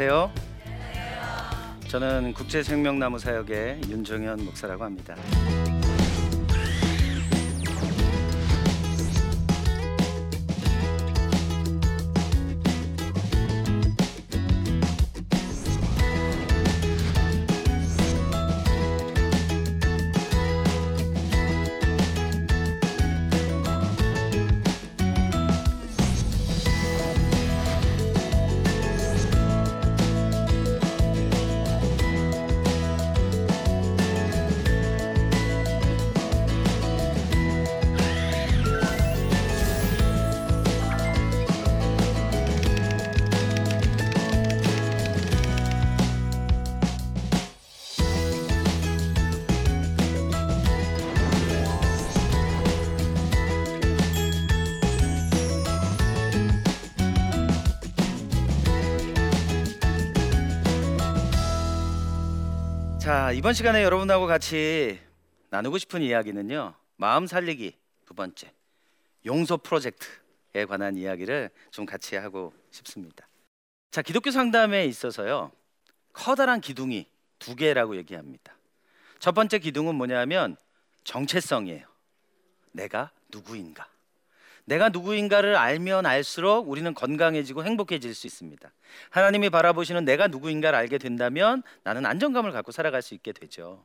안녕하세요. 저는 국제생명나무 사역의 윤정현 목사라고 합니다. 자, 이번 시간에 여러분하고 같이 나누고 싶은 이야기는요. 마음 살리기 두 번째. 용서 프로젝트에 관한 이야기를 좀 같이 하고 싶습니다. 자, 기독교 상담에 있어서요. 커다란 기둥이 두 개라고 얘기합니다. 첫 번째 기둥은 뭐냐면 정체성이에요. 내가 누구인가? 내가 누구인가를 알면 알수록 우리는 건강해지고 행복해질 수 있습니다. 하나님이 바라보시는 내가 누구인가를 알게 된다면 나는 안정감을 갖고 살아갈 수 있게 되죠.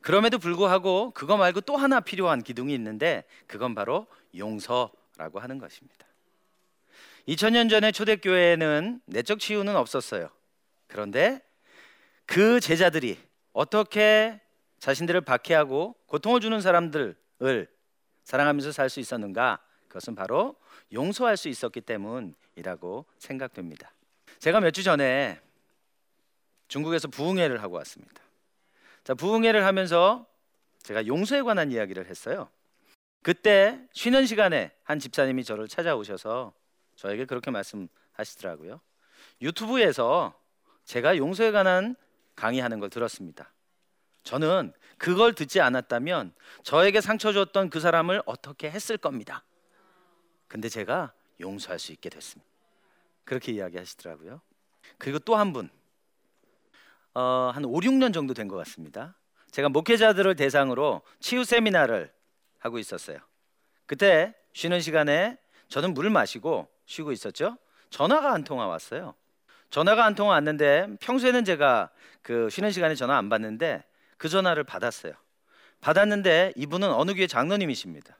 그럼에도 불구하고 그거 말고 또 하나 필요한 기둥이 있는데 그건 바로 용서라고 하는 것입니다. 2000년 전에 초대교회에는 내적 치유는 없었어요. 그런데 그 제자들이 어떻게 자신들을 박해하고 고통을 주는 사람들을 사랑하면서 살 수 있었는가? 그것은 바로 용서할 수 있었기 때문이라고 생각됩니다. 제가 몇 주 전에 중국에서 부흥회를 하고 왔습니다. 자, 부흥회를 하면서 제가 용서에 관한 이야기를 했어요. 그때 쉬는 시간에 한 집사님이 저를 찾아오셔서 저에게 그렇게 말씀하시더라고요. 유튜브에서 제가 용서에 관한 강의하는 걸 들었습니다. 저는 그걸 듣지 않았다면 저에게 상처 줬던 그 사람을 어떻게 했을 겁니다. 근데 제가 용서할 수 있게 됐습니다. 그렇게 이야기하시더라고요. 그리고 또 한 분, 어, 한 5, 6년 정도 된 것 같습니다. 제가 목회자들을 대상으로 치유 세미나를 하고 있었어요. 그때 쉬는 시간에 저는 물을 마시고 쉬고 있었죠. 전화가 한 통화 왔어요. 전화가 한 통화 왔는데 평소에는 제가 그 쉬는 시간에 전화 안 받는데 그 전화를 받았어요. 받았는데 이분은 어느 교회 장로님이십니다.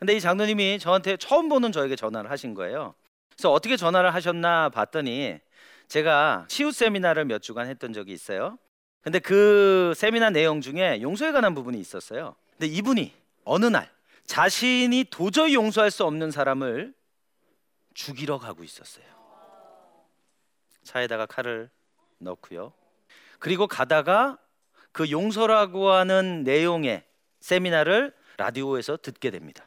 근데 이 장로님이 저한테 처음 보는 저에게 전화를 하신 거예요. 그래서 어떻게 전화를 하셨나 봤더니 제가 치유 세미나를 몇 주간 했던 적이 있어요. 근데 그 세미나 내용 중에 용서에 관한 부분이 있었어요. 근데 이분이 어느 날 자신이 도저히 용서할 수 없는 사람을 죽이러 가고 있었어요. 차에다가 칼을 넣고요. 그리고 가다가 그 용서라고 하는 내용의 세미나를 라디오에서 듣게 됩니다.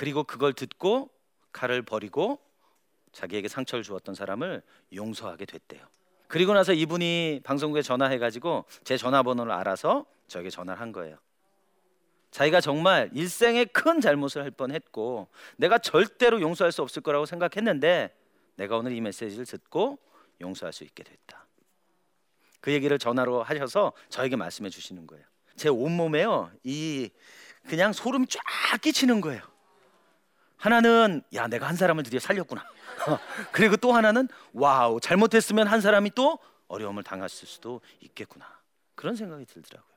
그리고 그걸 듣고 칼을 버리고 자기에게 상처를 주었던 사람을 용서하게 됐대요. 그리고 나서 이분이 방송국에 전화해 가지고 제 전화번호를 알아서 저에게 전화를 한 거예요. 자기가 정말 일생에 큰 잘못을 할 뻔했고 내가 절대로 용서할 수 없을 거라고 생각했는데 내가 오늘 이 메시지를 듣고 용서할 수 있게 됐다. 그 얘기를 전화로 하셔서 저에게 말씀해 주시는 거예요. 제 온몸에요. 이 그냥 소름 쫙 끼치는 거예요. 하나는 야 내가 한 사람을 드디어 살렸구나. 그리고 또 하나는 wow 잘못했으면 한 사람이 또 어려움을 당했을 수도 있겠구나. 그런 생각이 들더라고요.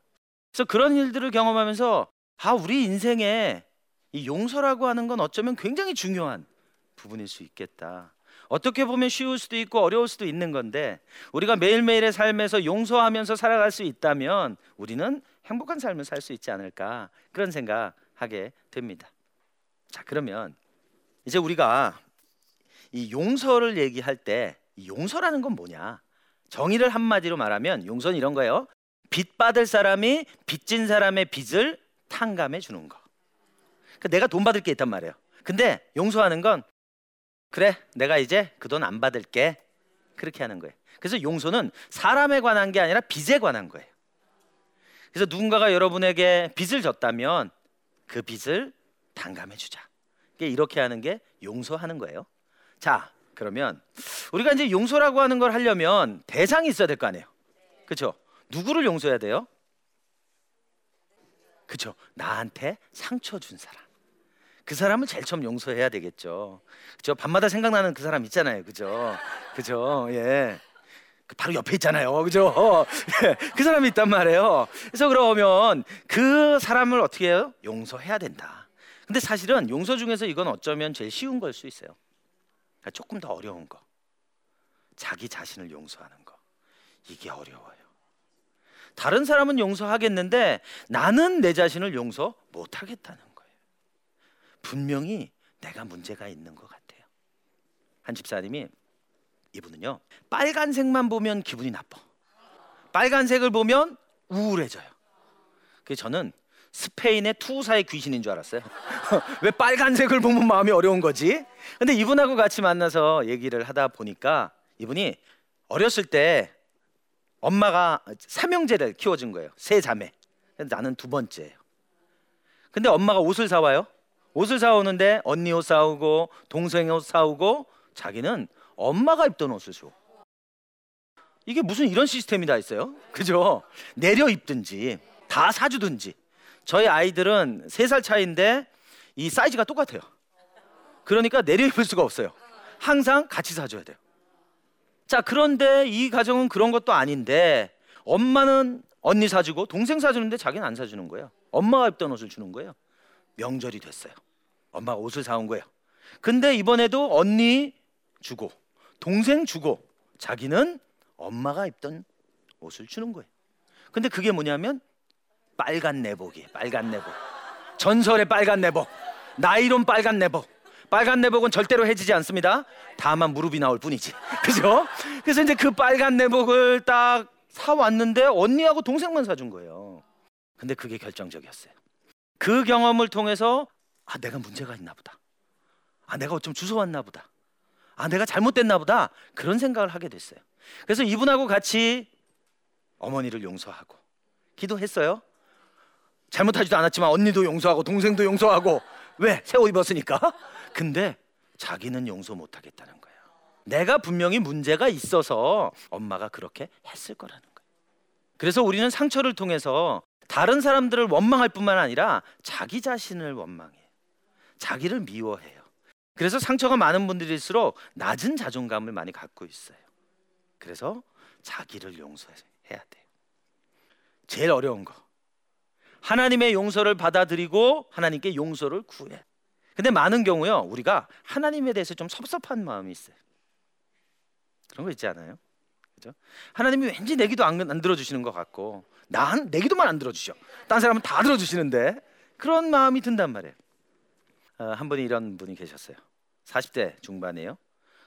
그래서 그런 일들을 경험하면서 아 우리 인생에 이 용서라고 하는 건 어쩌면 굉장히 중요한 부분일 수 있겠다. 어떻게 보면 쉬울 수도 있고 어려울 수도 있는 건데 우리가 매일매일의 삶에서 용서하면서 살아갈 수 있다면 우리는 행복한 삶을 살 수 있지 않을까 그런 생각하게 됩니다. 자, 그러면 이제 우리가 이 용서를 얘기할 때 용서라는 건 뭐냐? 정의를 한마디로 말하면 용서는 이런 거예요. 빚 받을 사람이 빚진 사람의 빚을 탕감해 주는 거. 그러니까 내가 돈 받을 게 있단 말이에요. 근데 용서하는 건 그래, 내가 이제 그 돈 안 받을게. 그렇게 하는 거예요. 그래서 용서는 사람에 관한 게 아니라 빚에 관한 거예요. 그래서 누군가가 여러분에게 빚을 졌다면 그 빚을 탕감해 주자. 이렇게 하는 게 용서하는 거예요. 자, 그러면 우리가 이제 용서라고 하는 걸 하려면 대상이 있어야 될 거 아니에요. 그렇죠? 누구를 용서해야 돼요? 그렇죠. 나한테 상처 준 사람. 그 사람은 제일 처음 용서해야 되겠죠. 그죠? 밤마다 생각나는 그 사람 있잖아요. 그죠? 그죠? 예. 그 바로 옆에 있잖아요. 그죠? 예. 그 사람이 있단 말이에요. 그래서 그러면 그 사람을 어떻게 해요? 용서해야 된다. 근데 사실은 용서 중에서 이건 어쩌면 제일 쉬운 걸 수 있어요. 그러니까 조금 더 어려운 거. 자기 자신을 용서하는 거. 이게 어려워요. 다른 사람은 용서하겠는데 나는 내 자신을 용서 못 하겠다는 거예요. 분명히 내가 문제가 있는 것 같아요. 한 집사님이 이분은요 빨간색만 보면 기분이 나빠. 빨간색을 보면 우울해져요. 그 저는 스페인의 투사의 귀신인 줄 알았어요. 왜 빨간색을 보면 마음이 어려운 거지? 근데 이분하고 같이 만나서 얘기를 하다 보니까 이분이 어렸을 때 엄마가 삼형제를 키워준 거예요. 세 자매. 나는 두 번째예요. 근데 엄마가 옷을 사와요. 옷을 사오는데 언니 옷 사오고 동생 옷 사오고 자기는 엄마가 입던 옷을 줘. 이게 무슨 이런 시스템이 다 있어요? 그죠? 내려 입든지 다 사주든지. 저희 아이들은 세 살 차이인데 이 사이즈가 똑같아요. 그러니까 내려 입을 수가 없어요. 항상 같이 사줘야 돼요. 자, 그런데 이 가정은 그런 것도 아닌데 엄마는 언니 사주고 동생 사주는데 자기는 안 사주는 거예요. 엄마가 입던 옷을 주는 거예요. 명절이 됐어요. 엄마가 옷을 사온 거예요. 근데 이번에도 언니 주고 동생 주고 자기는 엄마가 입던 옷을 주는 거예요. 근데 그게 뭐냐면 빨간 내복이에요. 빨간 내복. 전설의 빨간 내복. 나이론 빨간 내복. 빨간 내복은 절대로 해지지 않습니다. 다만 무릎이 나올 뿐이지. 그죠? 그래서 이제 그 빨간 내복을 딱 사왔는데 언니하고 동생만 사준 거예요. 근데 그게 결정적이었어요. 그 경험을 통해서 아 내가 문제가 있나 보다. 아 내가 좀 주워왔나 보다. 아 내가 잘못됐나 보다. 그런 생각을 하게 됐어요. 그래서 이분하고 같이 어머니를 용서하고 기도했어요. 잘못하지도 않았지만 언니도 용서하고 동생도 용서하고 왜? 새 옷 입었으니까. 근데 자기는 용서 못 하겠다는 거예요. 내가 분명히 문제가 있어서 엄마가 그렇게 했을 거라는 거예요. 그래서 우리는 상처를 통해서 다른 사람들을 원망할 뿐만 아니라 자기 자신을 원망해요. 자기를 미워해요. 그래서 상처가 많은 분들일수록 낮은 자존감을 많이 갖고 있어요. 그래서 자기를 용서해야 돼요. 제일 어려운 거. 하나님의 용서를 받아들이고 하나님께 용서를 구해. 근데 많은 경우요 우리가 하나님에 대해서 좀 섭섭한 마음이 있어요. 그런 거 있지 않아요? 그죠? 하나님이 왠지 내 기도 안, 안 들어주시는 것 같고 난 내 기도만 안 들어주셔. 딴 사람은 다 들어주시는데 그런 마음이 든단 말이에요. 어, 한 분이 이런 분이 계셨어요. 40대 중반이에요.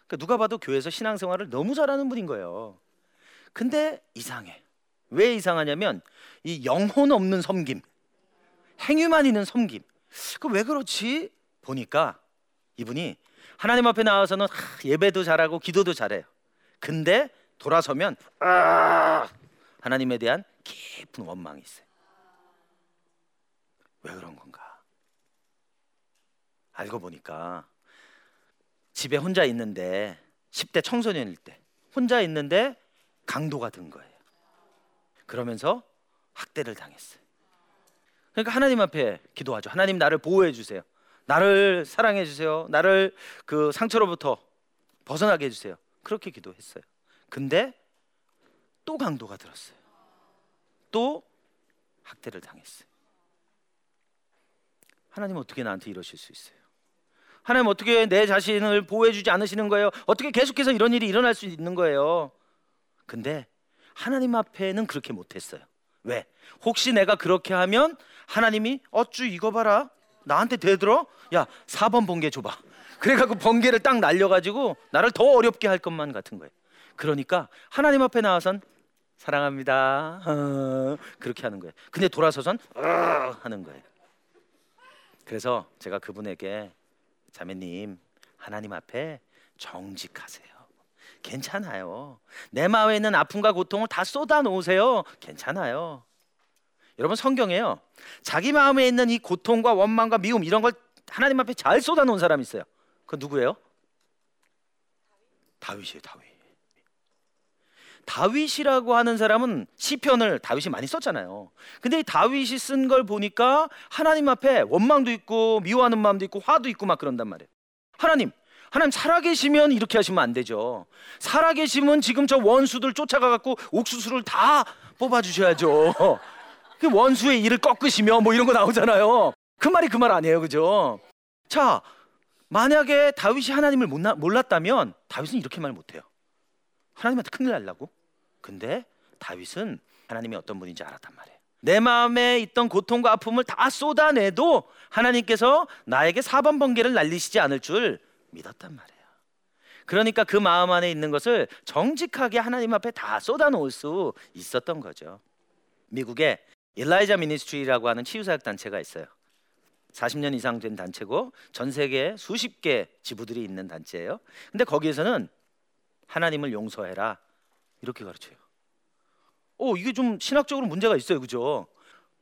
그러니까 누가 봐도 교회에서 신앙생활을 너무 잘하는 분인 거예요. 근데 이상해. 왜 이상하냐면 이 영혼 없는 섬김, 행위만 있는 섬김. 그 왜 그렇지? 보니까 이분이 하나님 앞에 나와서는 예배도 잘하고 기도도 잘해요. 근데 돌아서면 아, 하나님에 대한 깊은 원망이 있어요. 왜 그런 건가? 알고 보니까 집에 혼자 있는데 10대 청소년일 때 혼자 있는데 강도가 든 거예요. 그러면서 학대를 당했어요. 그러니까 하나님 앞에 기도하죠. 하나님 나를 보호해 주세요. 나를 사랑해 주세요. 나를 그 상처로부터 벗어나게 해 주세요. 그렇게 기도했어요. 근데 또 강도가 들었어요. 또 학대를 당했어요. 하나님 어떻게 나한테 이러실 수 있어요? 하나님 어떻게 내 자신을 보호해 주지 않으시는 거예요? 어떻게 계속해서 이런 일이 일어날 수 있는 거예요? 근데 하나님 앞에는 그렇게 못했어요. 왜? 혹시 내가 그렇게 하면 하나님이 어쭈 이거 봐라 나한테 대들어? 야 4번 번개 줘봐. 그래갖고 번개를 딱 날려가지고 나를 더 어렵게 할 것만 같은 거예요. 그러니까 하나님 앞에 나와선 사랑합니다. 어, 그렇게 하는 거예요. 근데 돌아서선 어, 하는 거예요. 그래서 제가 그분에게 자매님 하나님 앞에 정직하세요. 괜찮아요. 내 마음에 있는 아픔과 고통을 다 쏟아 놓으세요. 괜찮아요. 여러분 성경에요. 자기 마음에 있는 이 고통과 원망과 미움 이런 걸 하나님 앞에 잘 쏟아 놓은 사람이 있어요. 그 누구예요? 다윗이에요, 다윗. 다윗이라고 하는 사람은 시편을 다윗이 많이 썼잖아요. 근데 이 다윗이 쓴 걸 보니까 하나님 앞에 원망도 있고 미워하는 마음도 있고 화도 있고 막 그런단 말이에요. 하나님, 하나님 살아계시면 이렇게 하시면 안 되죠. 살아계시면 지금 저 원수들 쫓아가 갖고 옥수수를 다 뽑아 주셔야죠. 그 원수의 일을 꺾으시며 뭐 이런 거 나오잖아요. 그 말이 그 말 아니에요, 그죠? 자, 만약에 다윗이 하나님을 몰랐다면 다윗은 이렇게 말 못해요. 하나님한테 큰일 날라고. 근데 다윗은 하나님이 어떤 분인지 알았단 말이에요. 내 마음에 있던 고통과 아픔을 다 쏟아내도 하나님께서 나에게 사번 번개를 날리시지 않을 줄 믿었단 말이에요. 그러니까 그 마음 안에 있는 것을 정직하게 하나님 앞에 다 쏟아놓을 수 있었던 거죠. 미국에 일라이자 미니스트리라고 하는 치유사역 단체가 있어요. 40년 이상 된 단체고 전 세계 수십 개 지부들이 있는 단체예요. 근데 거기에서는 하나님을 용서해라 이렇게 가르쳐요. 어 이게 좀 신학적으로 문제가 있어요, 그죠?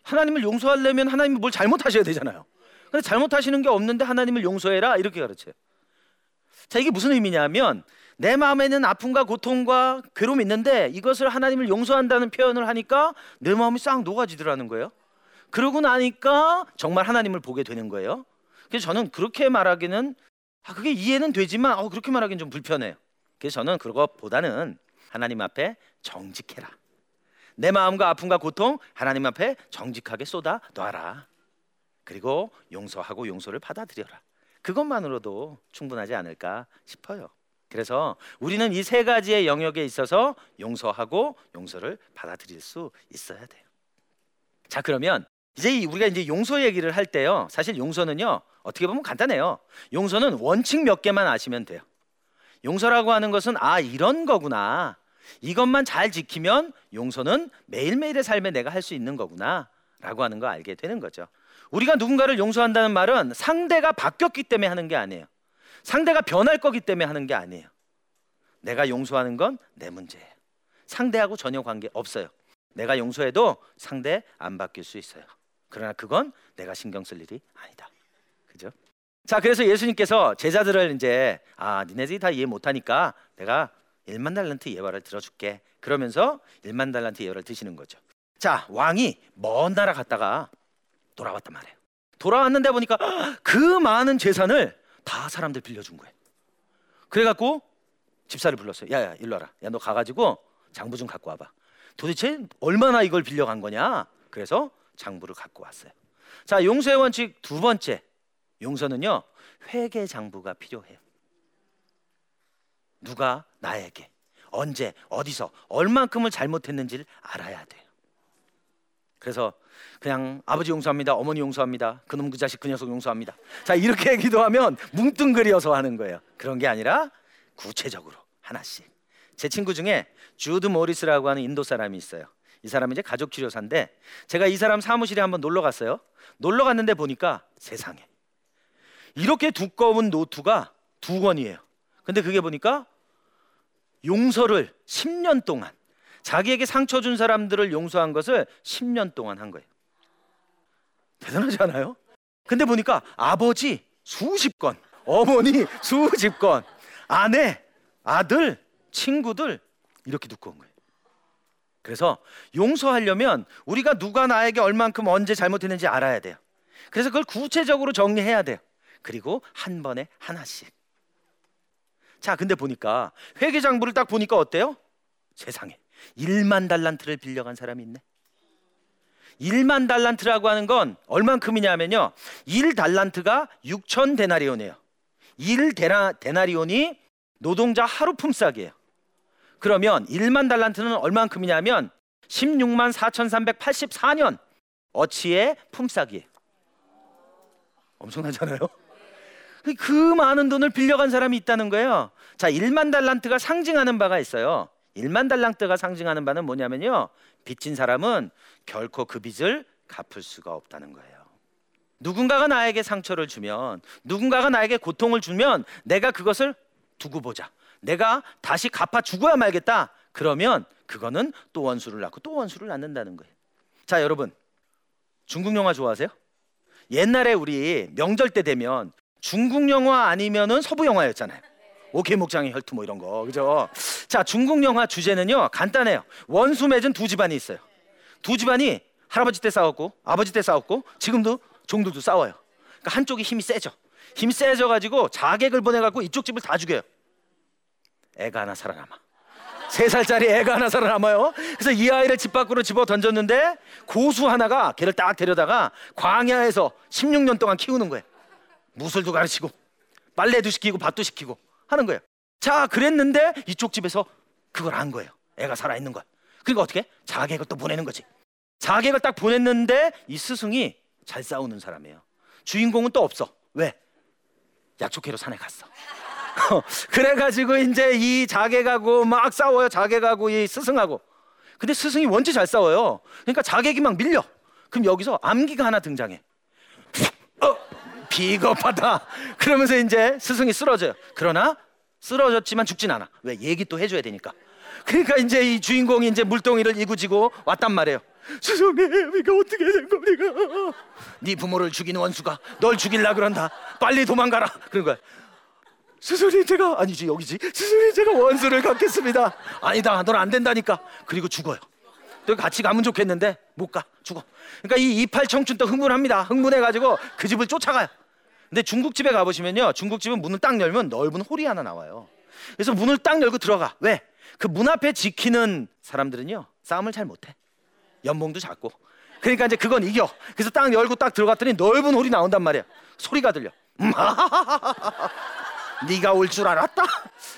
하나님을 용서하려면 하나님이 뭘 잘못하셔야 되잖아요. 근데 잘못하시는 게 없는데 하나님을 용서해라 이렇게 가르쳐요. 자 이게 무슨 의미냐면 내 마음에는 아픔과 고통과 괴로움이 있는데 이것을 하나님을 용서한다는 표현을 하니까 내 마음이 싹 녹아지더라는 거예요. 그러고 나니까 정말 하나님을 보게 되는 거예요. 그래서 저는 그렇게 말하기는 아 그게 이해는 되지만 어 그렇게 말하기는 좀 불편해요. 그래서 저는 그것보다는 하나님 앞에 정직해라. 내 마음과 아픔과 고통 하나님 앞에 정직하게 쏟아 놔라. 그리고 용서하고 용서를 받아들여라. 그것만으로도 충분하지 않을까 싶어요. 그래서 우리는 이 세 가지의 영역에 있어서 용서하고 용서를 받아들일 수 있어야 돼요. 자, 그러면 이제 우리가 이제 용서 얘기를 할 때요. 사실 용서는요. 어떻게 보면 간단해요. 용서는 원칙 몇 개만 아시면 돼요. 용서라고 하는 것은 아 이런 거구나. 이것만 잘 지키면 용서는 매일매일의 삶에 내가 할 수 있는 거구나. 라고 하는 거 알게 되는 거죠. 우리가 누군가를 용서한다는 말은 상대가 바뀌었기 때문에 하는 게 아니에요. 상대가 변할 거기 때문에 하는 게 아니에요. 내가 용서하는 건 내 문제예요. 상대하고 전혀 관계 없어요. 내가 용서해도 상대 안 바뀔 수 있어요. 그러나 그건 내가 신경 쓸 일이 아니다. 그죠? 자, 그래서 예수님께서 제자들을 이제 아, 니네들이 다 이해 못 하니까 내가 1만 달란트 예화를 들어줄게. 그러면서 1만 달란트 예화를 드시는 거죠. 자, 왕이 먼 나라 갔다가 돌아왔단 말이에요. 돌아왔는데 보니까 그 많은 재산을 다 사람들 빌려준 거예요. 그래갖고 집사를 불렀어요. 야야 일로 와라. 야 너 가가지고 장부 좀 갖고 와봐. 도대체 얼마나 이걸 빌려간 거냐? 그래서 장부를 갖고 왔어요. 자 용서의 원칙 두 번째 용서는요 회계 장부가 필요해요. 누가 나에게 언제 어디서 얼만큼을 잘못했는지를 알아야 돼요. 그래서 그냥 아버지 용서합니다, 어머니 용서합니다, 그놈 그 자식 그 녀석 용서합니다. 자 이렇게 기도하면 뭉뚱그려서 하는 거예요. 그런 게 아니라 구체적으로 하나씩. 제 친구 중에 주드 모리스라고 하는 인도 사람이 있어요. 이 사람은 이제 가족 치료사인데 제가 이 사람 사무실에 한번 놀러 갔어요. 놀러 갔는데 보니까 세상에 이렇게 두꺼운 노트가 두 권이에요. 근데 그게 보니까 용서를 10년 동안 자기에게 상처 준 사람들을 용서한 것을 10년 동안 한 거예요. 대단하지 않아요? 근데 보니까 아버지 수십 건, 어머니 수십 건, 아내, 아들, 친구들 이렇게 두꺼운 거예요. 그래서 용서하려면 우리가 누가 나에게 얼만큼 언제 잘못했는지 알아야 돼요. 그래서 그걸 구체적으로 정리해야 돼요. 그리고 한 번에 하나씩. 자, 근데 보니까 회계장부를 딱 보니까 어때요? 세상에 1만 달란트를 빌려간 사람이 있네. 1만 달란트라고 하는 건 얼만큼이냐면요. 1 달란트가 6천 데나리온이에요. 1 데나, 데나리온이 노동자 하루 품삯이에요. 그러면 1만 달란트는 얼만큼이냐면 16만 4,384년 어치의 품삯이에요. 엄청나잖아요. 그 많은 돈을 빌려간 사람이 있다는 거예요. 자, 1만 달란트가 상징하는 바가 있어요. 1만 달란트가 상징하는 바는 뭐냐면요. 빚진 사람은 결코 그 빚을 갚을 수가 없다는 거예요. 누군가가 나에게 상처를 주면, 누군가가 나에게 고통을 주면 내가 그것을 두고 보자. 내가 다시 갚아 주고야 말겠다. 그러면 그거는 또 원수를 낳고 또 원수를 낳는다는 거예요. 자, 여러분. 중국 영화 좋아하세요? 옛날에 우리 명절 때 되면 중국 영화 아니면은 서부 영화였잖아요. 오케이 목장의 혈투 뭐 이런 거 그죠? 자 중국 영화 주제는요 간단해요. 원수 맺은 두 집안이 있어요. 두 집안이 할아버지 때 싸웠고 아버지 때 싸웠고 지금도 종들도 싸워요. 그러니까 한쪽이 힘이 세죠. 힘이 세져 가지고 자객을 보내 갖고 이쪽 집을 다 죽여요. 애가 하나 살아남아. 세 살짜리 애가 하나 살아남아요. 그래서 이 아이를 집 밖으로 집어 던졌는데 고수 하나가 걔를 딱 데려다가 광야에서 16년 동안 키우는 거예요. 무술도 가르치고 빨래도 시키고 밥도 시키고 하는 거예요. 자, 그랬는데 이쪽 집에서 그걸 안 거예요. 애가 살아 있는 거야. 그러니까 어떻게? 자객을 또 보내는 거지. 자객을 딱 보냈는데 이 스승이 잘 싸우는 사람이에요. 주인공은 또 없어. 왜? 약초캐로 산에 갔어. 그래가지고 이제 이 자객하고 막 싸워요. 자객하고 이 스승하고. 근데 스승이 원체 잘 싸워요. 그러니까 자객이 막 밀려. 그럼 여기서 암기가 하나 등장해. 어, 비겁하다. 그러면서 이제 스승이 쓰러져요. 그러나 쓰러졌지만 죽진 않아. 왜? 얘기 또 해줘야 되니까. 그러니까 이제 이 주인공이 이제 물동이를 이구지고 왔단 말이에요. 스승님, 이거 어떻게 된 겁니까? 네 부모를 죽인 원수가 널 죽일라 그런다. 빨리 도망가라. 그런 거야. 스승님 제가 아니지 여기지. 스승님 제가 원수를 갖겠습니다. 아니다, 넌 안 된다니까. 그리고 죽어요. 또 같이 가면 좋겠는데 못 가, 죽어. 그러니까 이 이팔 청춘 또 흥분합니다. 흥분해가지고 그 집을 쫓아가요. 근데 중국집에 가보시면요, 중국집은 문을 딱 열면 넓은 홀이 하나 나와요. 그래서 문을 딱 열고 들어가. 왜? 그 문 앞에 지키는 사람들은요 싸움을 잘 못해. 연봉도 작고. 그러니까 이제 그건 이겨. 그래서 딱 열고 딱 들어갔더니 넓은 홀이 나온단 말이야. 소리가 들려. 음, 네가 올 줄 알았다.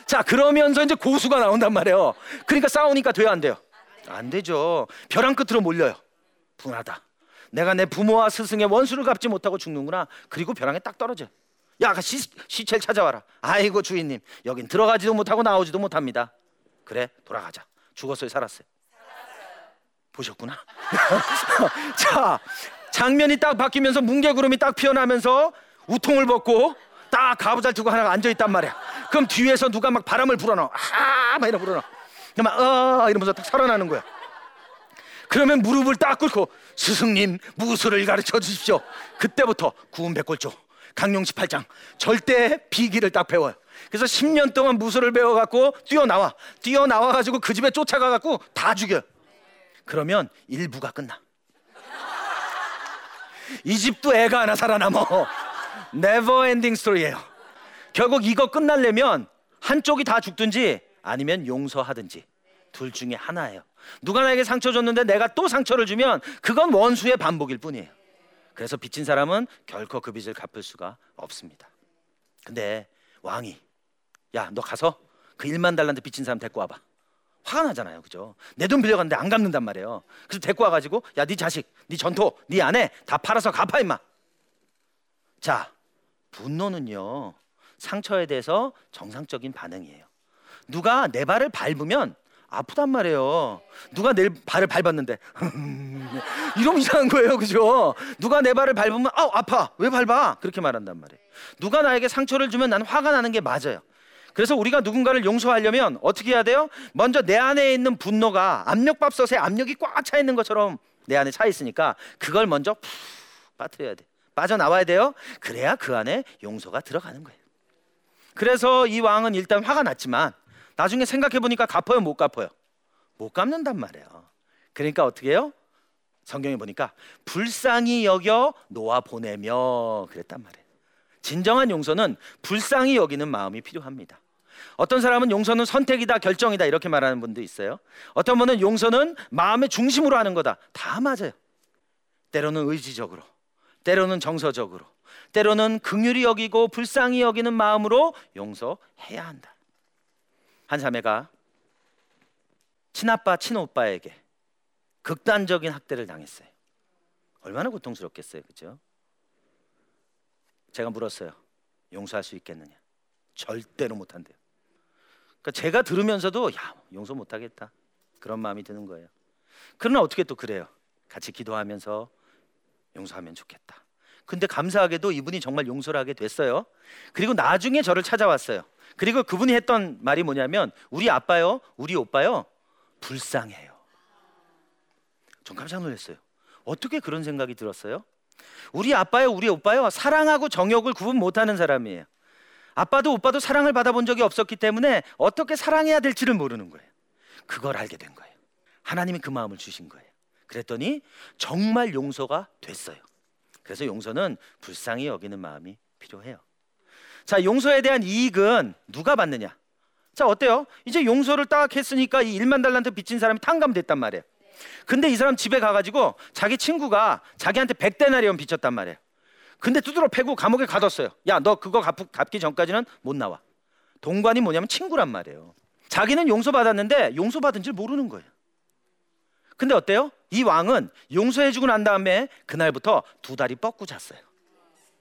자 그러면서 이제 고수가 나온단 말이에요. 그러니까 싸우니까 돼요 안 돼요? 안 되죠. 벼랑 끝으로 몰려요. 분하다. 내가 내 부모와 스승의 원수를 갚지 못하고 죽는구나. 그리고 벼랑에 딱 떨어져. 야, 시, 시체를 찾아와라. 아이고 주인님, 여긴 들어가지도 못하고 나오지도 못합니다. 그래, 돌아가자. 죽었어요, 살았어요? 보셨구나. 자, 장면이 딱 바뀌면서 뭉게구름이 딱 피어나면서 우통을 벗고 딱 가부잘 두고 하나가 앉아 있단 말이야. 그럼 뒤에서 누가 막 바람을 불어넣어. 아, 막 이러 불어넣어. 막 어, 이러면서 딱 살아나는 거야. 그러면 무릎을 딱 꿇고 스승님 무술을 가르쳐 주십시오. 그때부터 구운 백골조 강용 18장 절대 비기를 딱 배워요. 그래서 10년 동안 무술을 배워갖고 뛰어나와 뛰어나와가지고 그 집에 쫓아가갖고 다 죽여. 그러면 일부가 끝나. 이 집도 애가 하나 살아남어. never ending story예요. 결국 이거 끝날려면 한쪽이 다 죽든지 아니면 용서하든지 둘 중에 하나예요. 누가 나에게 상처 줬는데 내가 또 상처를 주면 그건 원수의 반복일 뿐이에요. 그래서 빚진 사람은 결코 그 빚을 갚을 수가 없습니다. 근데 왕이 야 너 가서 그 1만 달란트 빚진 사람 데리고 와봐. 화가 나잖아요, 그죠? 내 돈 빌려갔는데 안 갚는단 말이에요. 그래서 데리고 와가지고 야 네 자식, 네 전토, 네 아내 다 팔아서 갚아 임마. 자, 분노는요 상처에 대해서 정상적인 반응이에요. 누가 내 발을 밟으면 아프단 말이에요. 누가 내 발을 밟았는데 이러면 이상한 거예요, 그죠? 누가 내 발을 밟으면 아 아파 왜 밟아? 그렇게 말한단 말이에요. 누가 나에게 상처를 주면 나는 화가 나는 게 맞아요. 그래서 우리가 누군가를 용서하려면 어떻게 해야 돼요? 먼저 내 안에 있는 분노가 압력밥솥에 압력이 꽉 차 있는 것처럼 내 안에 차 있으니까 그걸 먼저 푹 빠뜨려야 돼. 빠져 나와야 돼요. 그래야 그 안에 용서가 들어가는 거예요. 그래서 이 왕은 일단 화가 났지만 나중에 생각해 보니까 갚아요, 못 갚아요? 못 갚는단 말이에요. 그러니까 어떻게 해요? 성경에 보니까 불쌍히 여겨 놓아 보내며 그랬단 말이에요. 진정한 용서는 불쌍히 여기는 마음이 필요합니다. 어떤 사람은 용서는 선택이다, 결정이다 이렇게 말하는 분도 있어요. 어떤 분은 용서는 마음의 중심으로 하는 거다. 다 맞아요. 때로는 의지적으로, 때로는 정서적으로, 때로는 긍휼히 여기고 불쌍히 여기는 마음으로 용서해야 한다. 한 자매가 친아빠 친오빠에게 극단적인 학대를 당했어요. 얼마나 고통스럽겠어요, 그죠? 제가 물었어요. 용서할 수 있겠느냐? 절대로 못한대요. 그러니까 제가 들으면서도 야 용서 못하겠다 그런 마음이 드는 거예요. 그러나 어떻게 또 그래요? 같이 기도하면서 용서하면 좋겠다. 근데 감사하게도 이분이 정말 용서를 하게 됐어요. 그리고 나중에 저를 찾아왔어요. 그리고 그분이 했던 말이 뭐냐면 우리 아빠요, 우리 오빠요 불쌍해요. 전 깜짝 놀랐어요. 어떻게 그런 생각이 들었어요? 우리 아빠요, 우리 오빠요 사랑하고 정욕을 구분 못하는 사람이에요. 아빠도 오빠도 사랑을 받아본 적이 없었기 때문에 어떻게 사랑해야 될지를 모르는 거예요. 그걸 알게 된 거예요. 하나님이 그 마음을 주신 거예요. 그랬더니 정말 용서가 됐어요. 그래서 용서는 불쌍히 여기는 마음이 필요해요. 자, 용서에 대한 이익은 누가 받느냐? 자, 어때요? 이제 용서를 딱 했으니까 이 1만 달란트 빚진 사람이 탕감됐단 말이에요. 근데 이 사람 집에 가가지고 자기 친구가 자기한테 100데나리온 빚졌단 말이에요. 근데 두드러 패고 감옥에 가뒀어요. 야, 너 그거 갚, 갚기 전까지는 못 나와. 동관이 뭐냐면 친구란 말이에요. 자기는 용서받았는데 용서받은 줄 모르는 거예요. 근데 어때요? 이 왕은 용서해주고 난 다음에 그날부터 두 다리 뻗고 잤어요.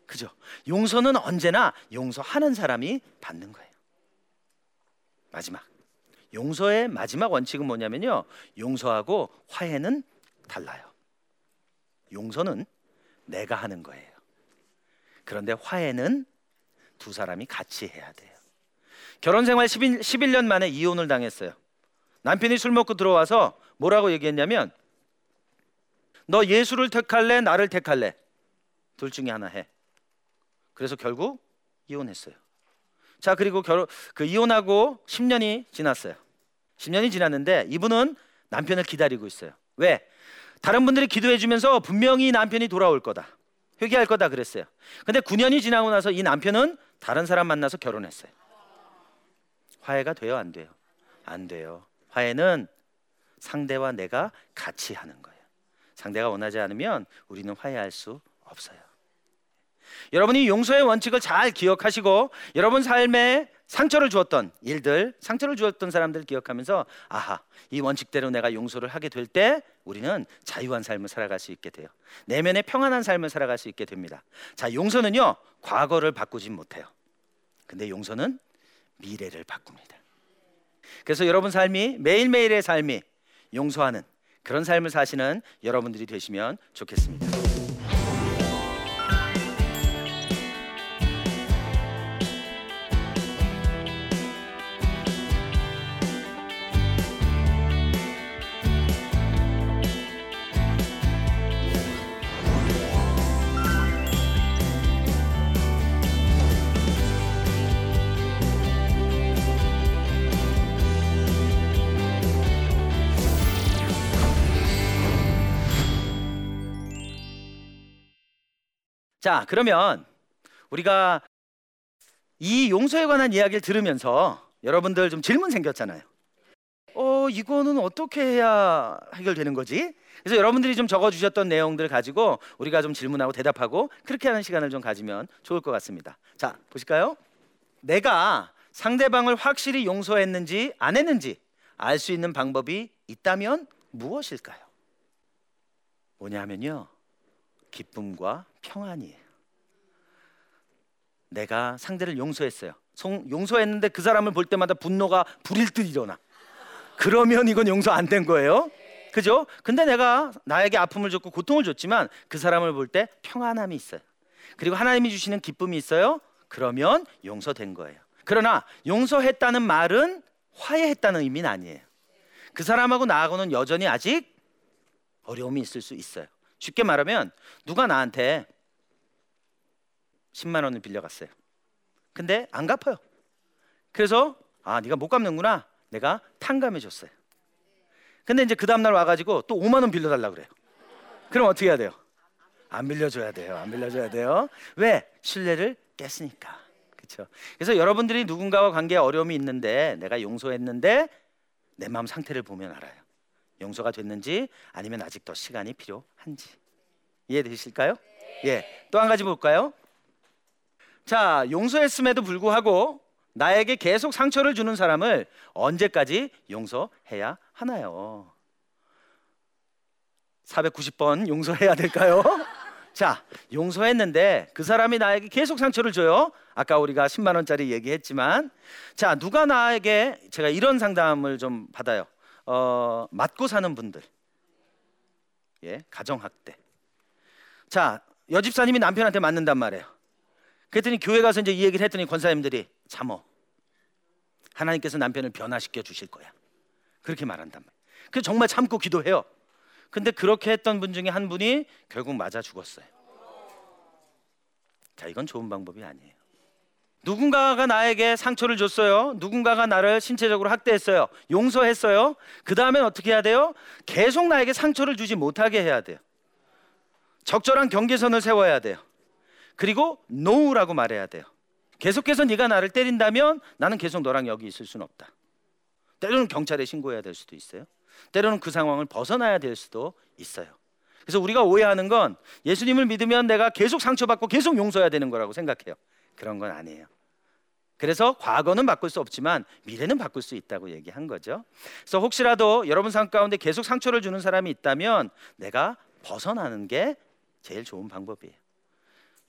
그죠? 용서는 언제나 용서하는 사람이 받는 거예요. 마지막. 용서의 마지막 원칙은 뭐냐면요. 용서하고 화해는 달라요. 용서는 내가 하는 거예요. 그런데 화해는 두 사람이 같이 해야 돼요. 결혼 생활 11, 11년 만에 이혼을 당했어요. 남편이 술 먹고 들어와서 뭐라고 얘기했냐면 너 예수를 택할래 나를 택할래 둘 중에 하나 해. 그래서 결국 이혼했어요. 자 그리고 결혼 그 이혼하고 10년이 지났어요. 10년이 지났는데 이분은 남편을 기다리고 있어요. 왜? 다른 분들이 기도해 주면서 분명히 남편이 돌아올 거다. 회개할 거다 그랬어요. 근데 9년이 지나고 나서 이 남편은 다른 사람 만나서 결혼했어요. 화해가 돼요, 안 돼요? 안 돼요. 화해는 상대와 내가 같이 하는 거예요. 상대가 원하지 않으면 우리는 화해할 수 없어요. 여러분이 용서의 원칙을 잘 기억하시고 여러분 삶에 상처를 주었던 일들, 상처를 주었던 사람들 기억하면서 아하, 이 원칙대로 내가 용서를 하게 될 때 우리는 자유한 삶을 살아갈 수 있게 돼요. 내면의 평안한 삶을 살아갈 수 있게 됩니다. 자, 용서는요. 과거를 바꾸진 못해요. 근데 용서는 미래를 바꿉니다. 그래서 여러분 삶이 매일매일의 삶이 용서하는 그런 삶을 사시는 여러분들이 되시면 좋겠습니다. 자, 그러면 우리가 이 용서에 관한 이야기를 들으면서 여러분들 좀 질문 생겼잖아요. 어, 이거는 어떻게 해야 해결되는 거지? 그래서 여러분들이 좀 적어 주셨던 내용들 가지고 우리가 좀 질문하고 대답하고 그렇게 하는 시간을 좀 가지면 좋을 것 같습니다. 자, 보실까요? 내가 상대방을 확실히 용서했는지 안 했는지 알 수 있는 방법이 있다면 무엇일까요? 뭐냐면요. 기쁨과 평안이에요. 내가 상대를 용서했어요. 용서했는데 그 사람을 볼 때마다 분노가 불일 듯 일어나. 그러면 이건 용서 안 된 거예요. 그죠? 근데 내가 나에게 아픔을 줬고 고통을 줬지만 그 사람을 볼 때 평안함이 있어요. 그리고 하나님이 주시는 기쁨이 있어요. 그러면 용서된 거예요. 그러나 용서했다는 말은 화해했다는 의미는 아니에요. 그 사람하고 나하고는 여전히 아직 어려움이 있을 수 있어요. 쉽게 말하면 누가 나한테 10만 원을 빌려갔어요. 근데 안 갚아요. 그래서 아 네가 못 갚는구나. 내가 탕감해 줬어요. 근데 이제 그 다음 날 와가지고 또 5만 원 빌려달라 그래요. 그럼 어떻게 해야 돼요? 안 빌려줘야 돼요. 안 빌려줘야 돼요. 왜? 신뢰를 깼으니까. 그렇죠. 그래서 여러분들이 누군가와 관계에 어려움이 있는데 내가 용서했는데 내 마음 상태를 보면 알아요. 용서가 됐는지 아니면 아직 더 시간이 필요한지 이해되실까요? 예. 또 한 가지 볼까요? 자, 용서했음에도 불구하고 나에게 계속 상처를 주는 사람을 언제까지 용서해야 하나요? 490번 용서해야 될까요? 자, 용서했는데 그 사람이 나에게 계속 상처를 줘요. 아까 우리가 10만 원짜리 얘기했지만 자, 누가 나에게 제가 이런 상담을 좀 받아요. 어, 맞고 사는 분들. 예, 가정 학대. 자, 여집사님이 남편한테 맞는단 말이에요. 그랬더니 교회 가서 이제 이 얘기를 했더니 권사님들이 참어. 하나님께서 남편을 변화시켜 주실 거야. 그렇게 말한단 말이에요. 그 정말 참고 기도해요. 근데 그렇게 했던 분 중에 한 분이 결국 맞아 죽었어요. 자, 이건 좋은 방법이 아니에요. 누군가가 나에게 상처를 줬어요. 누군가가 나를 신체적으로 학대했어요. 용서했어요. 그 다음엔 어떻게 해야 돼요? 계속 나에게 상처를 주지 못하게 해야 돼요. 적절한 경계선을 세워야 돼요. 그리고 no라고 말해야 돼요. 계속해서 네가 나를 때린다면 나는 계속 너랑 여기 있을 수는 없다. 때로는 경찰에 신고해야 될 수도 있어요. 때로는 그 상황을 벗어나야 될 수도 있어요. 그래서 우리가 오해하는 건 예수님을 믿으면 내가 계속 상처받고 계속 용서해야 되는 거라고 생각해요. 그런 건 아니에요. 그래서 과거는 바꿀 수 없지만 미래는 바꿀 수 있다고 얘기한 거죠. 그래서 혹시라도 여러분 삶 가운데 계속 상처를 주는 사람이 있다면 내가 벗어나는 게 제일 좋은 방법이에요.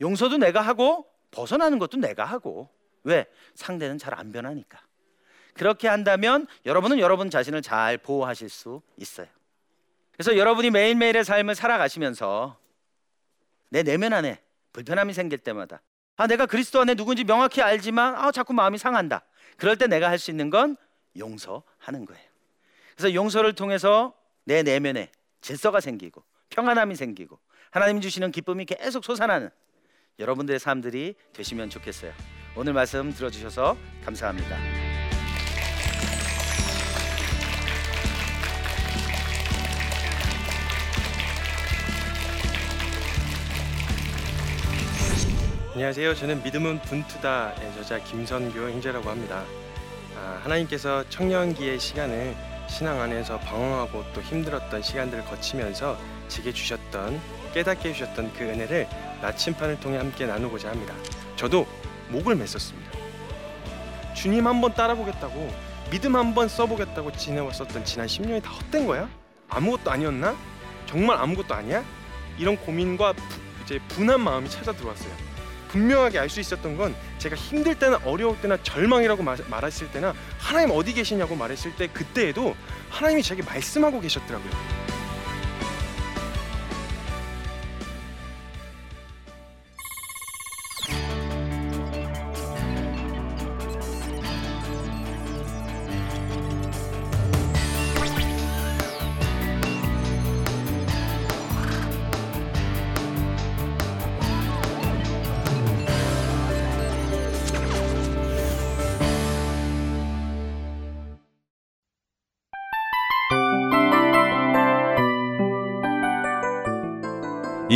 용서도 내가 하고 벗어나는 것도 내가 하고 왜? 상대는 잘 안 변하니까. 그렇게 한다면 여러분은 여러분 자신을 잘 보호하실 수 있어요. 그래서 여러분이 매일매일의 삶을 살아가시면서 내 내면 안에 불편함이 생길 때마다 아 내가 그리스도 안에 누군지 명확히 알지만 아 자꾸 마음이 상한다. 그럴 때 내가 할 수 있는 건 용서하는 거예요. 그래서 용서를 통해서 내 내면에 질서가 생기고 평안함이 생기고 하나님 주시는 기쁨이 계속 솟아나는 여러분들의 삶들이 되시면 좋겠어요. 오늘 말씀 들어주셔서 감사합니다. 안녕하세요. 저는 믿음은 분투다의 저자 김선교 형제라고 합니다. 아, 하나님께서 청년기의 시간을 신앙 안에서 방황하고 또 힘들었던 시간들을 거치면서 제게 주셨던 깨닫게 해주셨던 그 은혜를 나침판을 통해 함께 나누고자 합니다. 저도 목을 맸었습니다. 주님 한번 따라보겠다고 믿음 한번 써보겠다고 지내왔었던 지난 10년이 다 헛된 거야? 아무것도 아니었나? 정말 아무것도 아니야? 이런 고민과 부, 이제 분한 마음이 찾아 들어왔어요. 분명하게 알 수 있었던 건 제가 힘들 때나 어려울 때나 절망이라고 마, 말했을 때나 하나님 어디 계시냐고 말했을 때 그때에도 하나님이 제게 말씀하고 계셨더라고요.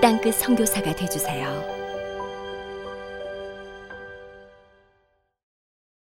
땅끝 성교사가 되주세요